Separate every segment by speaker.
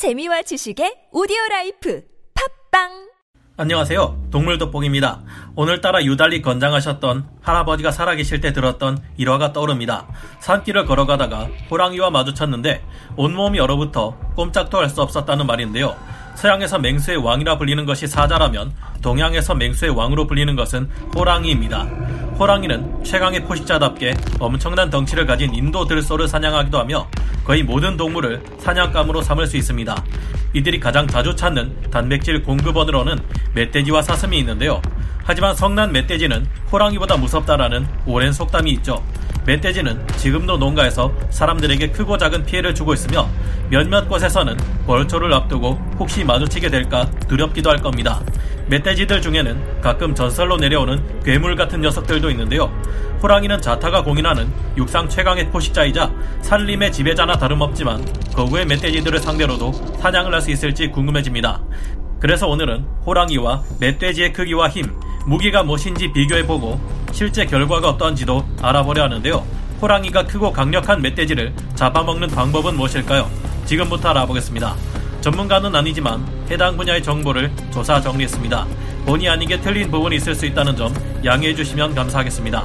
Speaker 1: 재미와 지식의 오디오 life 팟빵
Speaker 2: 안녕하세요. 동물 돋보기입니다. 오늘따라 유달리 건장하셨던 할아버지가 살아계실 때 들었던 일화가 떠오릅니다. 산길을 걸어가다가 호랑이와 마주쳤는데 온몸이 얼어붙어 꼼짝도 할 수 없었다는 말인데요. 서양에서 맹수의 왕이라 불리는 것이 사자라면 동양에서 맹수의 왕으로 불리는 것은 호랑이입니다. 호랑이는 최강의 포식자답게 엄청난 덩치를 가진 인도 들소를 사냥하기도 하며 거의 모든 동물을 사냥감으로 삼을 수 있습니다. 이들이 가장 자주 찾는 단백질 공급원으로는 멧돼지와 사슴이 있는데요. 하지만 성난 멧돼지는 호랑이보다 무섭다라는 오랜 속담이 있죠. 멧돼지는 지금도 농가에서 사람들에게 크고 작은 피해를 주고 있으며 몇몇 곳에서는 벌초를 앞두고 혹시 마주치게 될까 두렵기도 할 겁니다. 멧돼지들 중에는 가끔 전설로 내려오는 괴물 같은 녀석들도 있는데요. 호랑이는 자타가 공인하는 육상 최강의 포식자이자 산림의 지배자나 다름없지만 거구의 멧돼지들을 상대로도 사냥을 할 수 있을지 궁금해집니다. 그래서 오늘은 호랑이와 멧돼지의 크기와 힘, 무기가 무엇인지 비교해보고 실제 결과가 어떠한지도 알아보려 하는데요. 호랑이가 크고 강력한 멧돼지를 잡아먹는 방법은 무엇일까요? 지금부터 알아보겠습니다. 전문가는 아니지만 해당 분야의 정보를 조사 정리했습니다. 본의 아니게 틀린 부분이 있을 수 있다는 점 양해해 주시면 감사하겠습니다.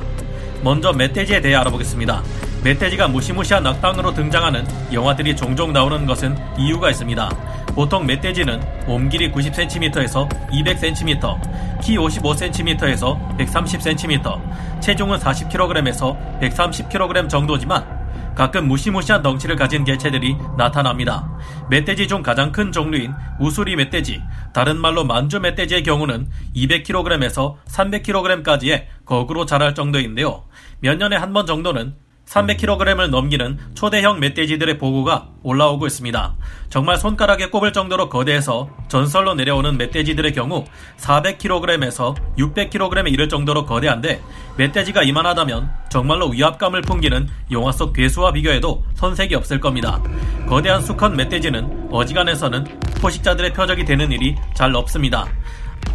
Speaker 2: 먼저 멧돼지에 대해 알아보겠습니다. 멧돼지가 무시무시한 낙당으로 등장하는 영화들이 종종 나오는 것은 이유가 있습니다. 보통 멧돼지는 몸 길이 90cm에서 200cm, 키 55cm에서 130cm, 체중은 40kg에서 130kg 정도지만 가끔 무시무시한 덩치를 가진 개체들이 나타납니다. 멧돼지 중 가장 큰 종류인 우수리 멧돼지, 다른 말로 만주 멧돼지의 경우는 200kg에서 300kg까지의 거구로 자랄 정도인데요. 몇 년에 한 번 정도는 300kg을 넘기는 초대형 멧돼지들의 보고가 올라오고 있습니다. 정말 손가락에 꼽을 정도로 거대해서 전설로 내려오는 멧돼지들의 경우 400kg에서 600kg에 이를 정도로 거대한데 멧돼지가 이만하다면 정말로 위압감을 풍기는 영화 속 괴수와 비교해도 손색이 없을 겁니다. 거대한 수컷 멧돼지는 어지간해서는 포식자들의 표적이 되는 일이 잘 없습니다.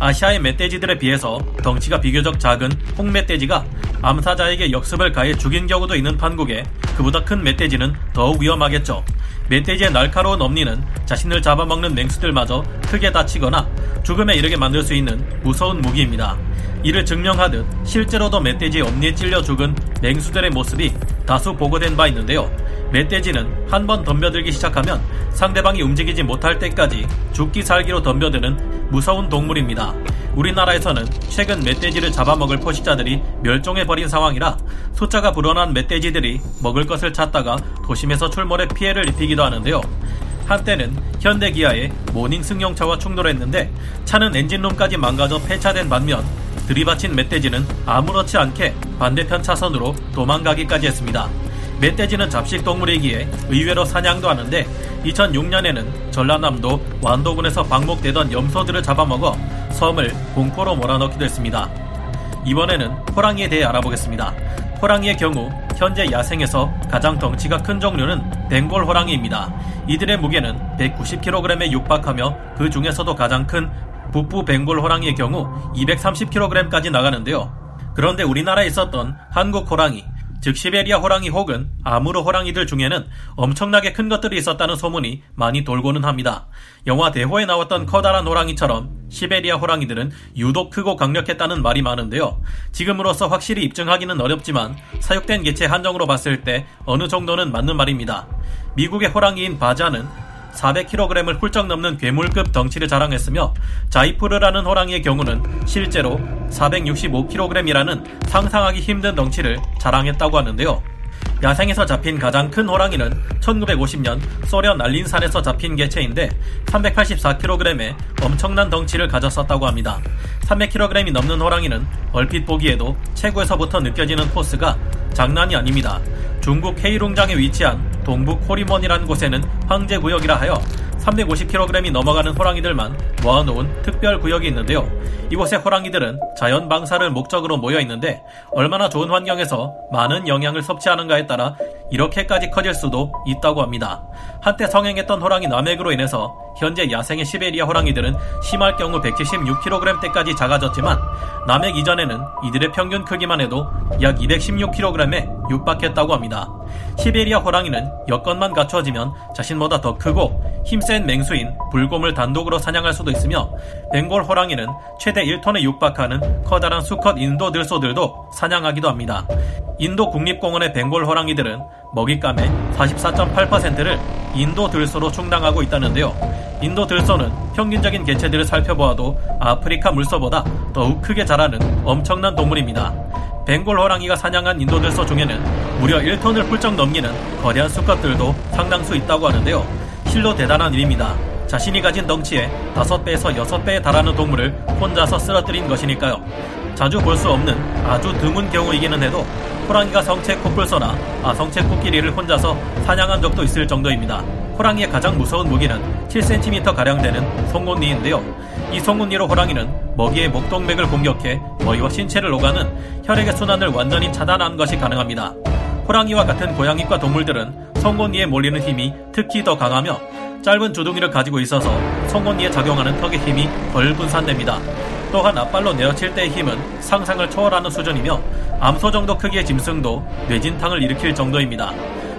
Speaker 2: 아시아의 멧돼지들에 비해서 덩치가 비교적 작은 홍멧돼지가 암사자에게 역습을 가해 죽인 경우도 있는 판국에 그보다 큰 멧돼지는 더욱 위험하겠죠. 멧돼지의 날카로운 엄니는 자신을 잡아먹는 맹수들마저 크게 다치거나 죽음에 이르게 만들 수 있는 무서운 무기입니다. 이를 증명하듯 실제로도 멧돼지의 엄니에 찔려 죽은 맹수들의 모습이 다수 보고된 바 있는데요. 멧돼지는 한 번 덤벼들기 시작하면 상대방이 움직이지 못할 때까지 죽기 살기로 덤벼드는 무서운 동물입니다. 우리나라에서는 최근 멧돼지를 잡아먹을 포식자들이 멸종해버린 상황이라 숫자가 불어난 멧돼지들이 먹을 것을 찾다가 도심에서 출몰해 피해를 입히기도 하는데요. 한때는 현대기아의 모닝 승용차와 충돌했는데 차는 엔진룸까지 망가져 폐차된 반면 들이받친 멧돼지는 아무렇지 않게 반대편 차선으로 도망가기까지 했습니다. 멧돼지는 잡식 동물이기에 의외로 사냥도 하는데 2006년에는 전라남도 완도군에서 방목되던 염소들을 잡아먹어 섬을 공포로 몰아넣기도 했습니다. 이번에는 호랑이에 대해 알아보겠습니다. 호랑이의 경우 현재 야생에서 가장 덩치가 큰 종류는 벵골 호랑이입니다. 이들의 무게는 190kg에 육박하며 그 중에서도 가장 큰 북부 벵골 호랑이의 경우 230kg까지 나가는데요. 그런데 우리나라에 있었던 한국 호랑이, 즉 시베리아 호랑이 혹은 아무르 호랑이들 중에는 엄청나게 큰 것들이 있었다는 소문이 많이 돌고는 합니다. 영화 대호에 나왔던 커다란 호랑이처럼 시베리아 호랑이들은 유독 크고 강력했다는 말이 많은데요. 지금으로서 확실히 입증하기는 어렵지만 사육된 개체 한정으로 봤을 때 어느 정도는 맞는 말입니다. 미국의 호랑이인 바자는 400kg을 훌쩍 넘는 괴물급 덩치를 자랑했으며 자이푸르라는 호랑이의 경우는 실제로 465kg이라는 상상하기 힘든 덩치를 자랑했다고 하는데요. 야생에서 잡힌 가장 큰 호랑이는 1950년 소련 알린산에서 잡힌 개체인데 384kg의 엄청난 덩치를 가졌었다고 합니다. 300kg이 넘는 호랑이는 얼핏 보기에도 체구에서부터 느껴지는 포스가 장난이 아닙니다. 중국 헤이룽장에 위치한 동북 호리몬이라는 곳에는 황제구역이라 하여 350kg이 넘어가는 호랑이들만 모아놓은 특별 구역이 있는데요. 이곳의 호랑이들은 자연 방사를 목적으로 모여 있는데 얼마나 좋은 환경에서 많은 영양을 섭취하는가에 따라 이렇게까지 커질 수도 있다고 합니다. 한때 성행했던 호랑이 남획으로 인해서 현재 야생의 시베리아 호랑이들은 심할 경우 176kg대까지 작아졌지만 남획 이전에는 이들의 평균 크기만 해도 약 216kg에 육박했다고 합니다. 시베리아 호랑이는 여건만 갖추어지면 자신보다 더 크고 힘센 맹수인 불곰을 단독으로 사냥할 수도 있으며 벵골 호랑이는 최대 1톤에 육박하는 커다란 수컷 인도 들소들도 사냥하기도 합니다. 인도 국립공원의 벵골 호랑이들은 먹잇감의 44.8%를 인도 들소로 충당하고 있다는데요. 인도 들소는 평균적인 개체들을 살펴보아도 아프리카 물소보다 더욱 크게 자라는 엄청난 동물입니다. 벵골 호랑이가 사냥한 인도 들소 중에는 무려 1톤을 훌쩍 넘기는 거대한 수컷들도 상당수 있다고 하는데요. 실로 대단한 일입니다. 자신이 가진 덩치의 5배에서 6배에 달하는 동물을 혼자서 쓰러뜨린 것이니까요. 자주 볼 수 없는 아주 드문 경우이기는 해도 호랑이가 성체 코뿔소나 아 성체 코끼리를 혼자서 사냥한 적도 있을 정도입니다. 호랑이의 가장 무서운 무기는 7cm 가량 되는 송곳니인데요. 이 송곳니로 호랑이는 먹이의 목동맥을 공격해 머리와 신체를 오가는 혈액의 순환을 완전히 차단하는 것이 가능합니다. 호랑이와 같은 고양이과 동물들은 송곳니에 몰리는 힘이 특히 더 강하며 짧은 주둥이를 가지고 있어서 송곳니에 작용하는 턱의 힘이 덜 분산됩니다. 또한 앞발로 내어칠 때의 힘은 상상을 초월하는 수준이며 암소 정도 크기의 짐승도 뇌진탕을 일으킬 정도입니다.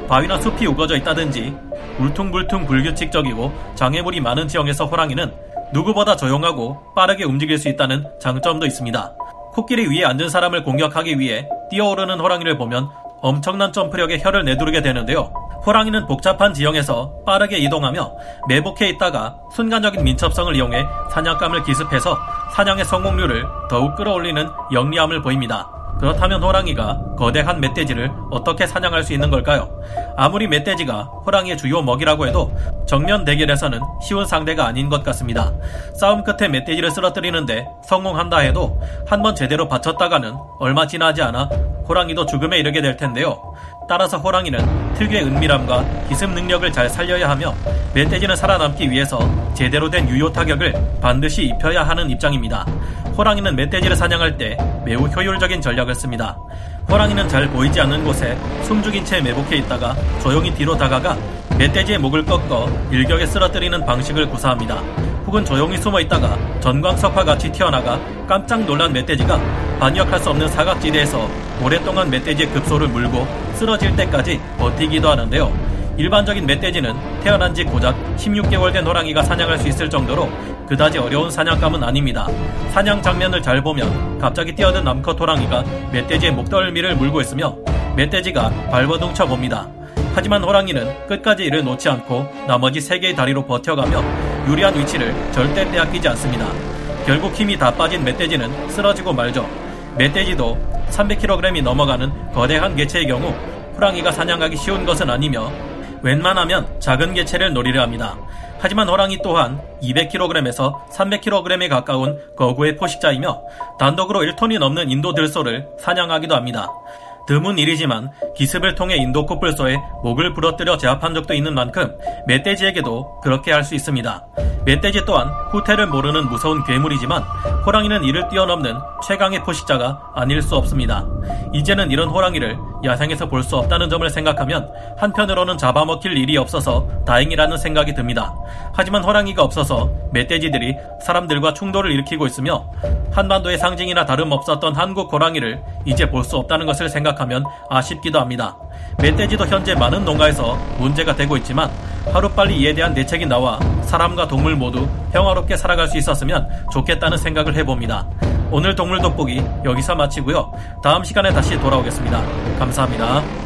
Speaker 2: 바위나 숲이 우거져 있다든지 울퉁불퉁 불규칙적이고 장애물이 많은 지형에서 호랑이는 누구보다 조용하고 빠르게 움직일 수 있다는 장점도 있습니다. 코끼리 위에 앉은 사람을 공격하기 위해 뛰어오르는 호랑이를 보면 엄청난 점프력의 혀를 내두르게 되는데요. 호랑이는 복잡한 지형에서 빠르게 이동하며 매복해 있다가 순간적인 민첩성을 이용해 사냥감을 기습해서 사냥의 성공률을 더욱 끌어올리는 영리함을 보입니다. 그렇다면 호랑이가 거대한 멧돼지를 어떻게 사냥할 수 있는 걸까요? 아무리 멧돼지가 호랑이의 주요 먹이라고 해도 정면 대결에서는 쉬운 상대가 아닌 것 같습니다. 싸움 끝에 멧돼지를 쓰러뜨리는데 성공한다 해도 한 번 제대로 받쳤다가는 얼마 지나지 않아 호랑이도 죽음에 이르게 될 텐데요. 따라서 호랑이는 특유의 은밀함과 기습 능력을 잘 살려야 하며 멧돼지는 살아남기 위해서 제대로 된 유효 타격을 반드시 입혀야 하는 입장입니다. 호랑이는 멧돼지를 사냥할 때 매우 효율적인 전략을 씁니다. 호랑이는 잘 보이지 않는 곳에 숨죽인 채 매복해 있다가 조용히 뒤로 다가가 멧돼지의 목을 꺾어 일격에 쓰러뜨리는 방식을 구사합니다. 혹은 조용히 숨어 있다가 전광석화 같이 튀어나가 깜짝 놀란 멧돼지가 반역할 수 없는 사각지대에서 오랫동안 멧돼지의 급소를 물고 쓰러질 때까지 버티기도 하는데요. 일반적인 멧돼지는 태어난 지 고작 16개월 된 호랑이가 사냥할 수 있을 정도로 그다지 어려운 사냥감은 아닙니다. 사냥 장면을 잘 보면 갑자기 뛰어든 남컷 호랑이가 멧돼지의 목덜미를 물고 있으며 멧돼지가 발버둥쳐 봅니다. 하지만 호랑이는 끝까지 이를 놓지 않고 나머지 세 개의 다리로 버텨가며 유리한 위치를 절대 빼앗기지 않습니다. 결국 힘이 다 빠진 멧돼지는 쓰러지고 말죠. 멧돼지도 300kg이 넘어가는 거대한 개체의 경우 호랑이가 사냥하기 쉬운 것은 아니며 웬만하면 작은 개체를 노리려 합니다. 하지만 호랑이 또한 200kg에서 300kg에 가까운 거구의 포식자이며 단독으로 1톤이 넘는 인도 들소를 사냥하기도 합니다. 드문 일이지만 기습을 통해 인도 코뿔소의 목을 부러뜨려 제압한 적도 있는 만큼 멧돼지에게도 그렇게 할 수 있습니다. 멧돼지 또한 후퇴를 모르는 무서운 괴물이지만 호랑이는 이를 뛰어넘는 최강의 포식자가 아닐 수 없습니다. 이제는 이런 호랑이를 야생에서 볼 수 없다는 점을 생각하면 한편으로는 잡아먹힐 일이 없어서 다행이라는 생각이 듭니다. 하지만 호랑이가 없어서 멧돼지들이 사람들과 충돌을 일으키고 있으며 한반도의 상징이나 다름없었던 한국 호랑이를 이제 볼 수 없다는 것을 생각하면 아쉽기도 합니다. 멧돼지도 현재 많은 농가에서 문제가 되고 있지만 하루빨리 이에 대한 대책이 나와 사람과 동물 모두 평화롭게 살아갈 수 있었으면 좋겠다는 생각을 해봅니다. 오늘 동물 돋보기 여기서 마치고요. 다음 시간에 다시 돌아오겠습니다. 감사합니다.